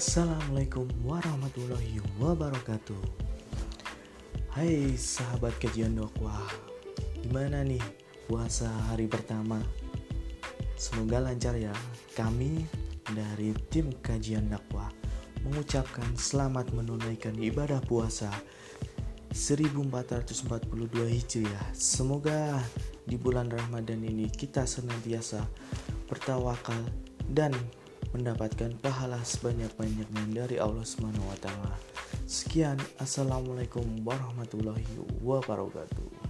Assalamualaikum warahmatullahi wabarakatuh. Hai sahabat kajian dakwah Gimana nih puasa hari pertama? Semoga lancar ya. Kami dari tim kajian dakwah Mengucapkan selamat menunaikan ibadah puasa 1442 Hijriah. Semoga di bulan Ramadan ini kita senantiasa bertawakal dan mendapatkan pahala sebanyak-banyaknya dari Allah Subhanahu wa. Sekian, assalamualaikum warahmatullahi wabarakatuh.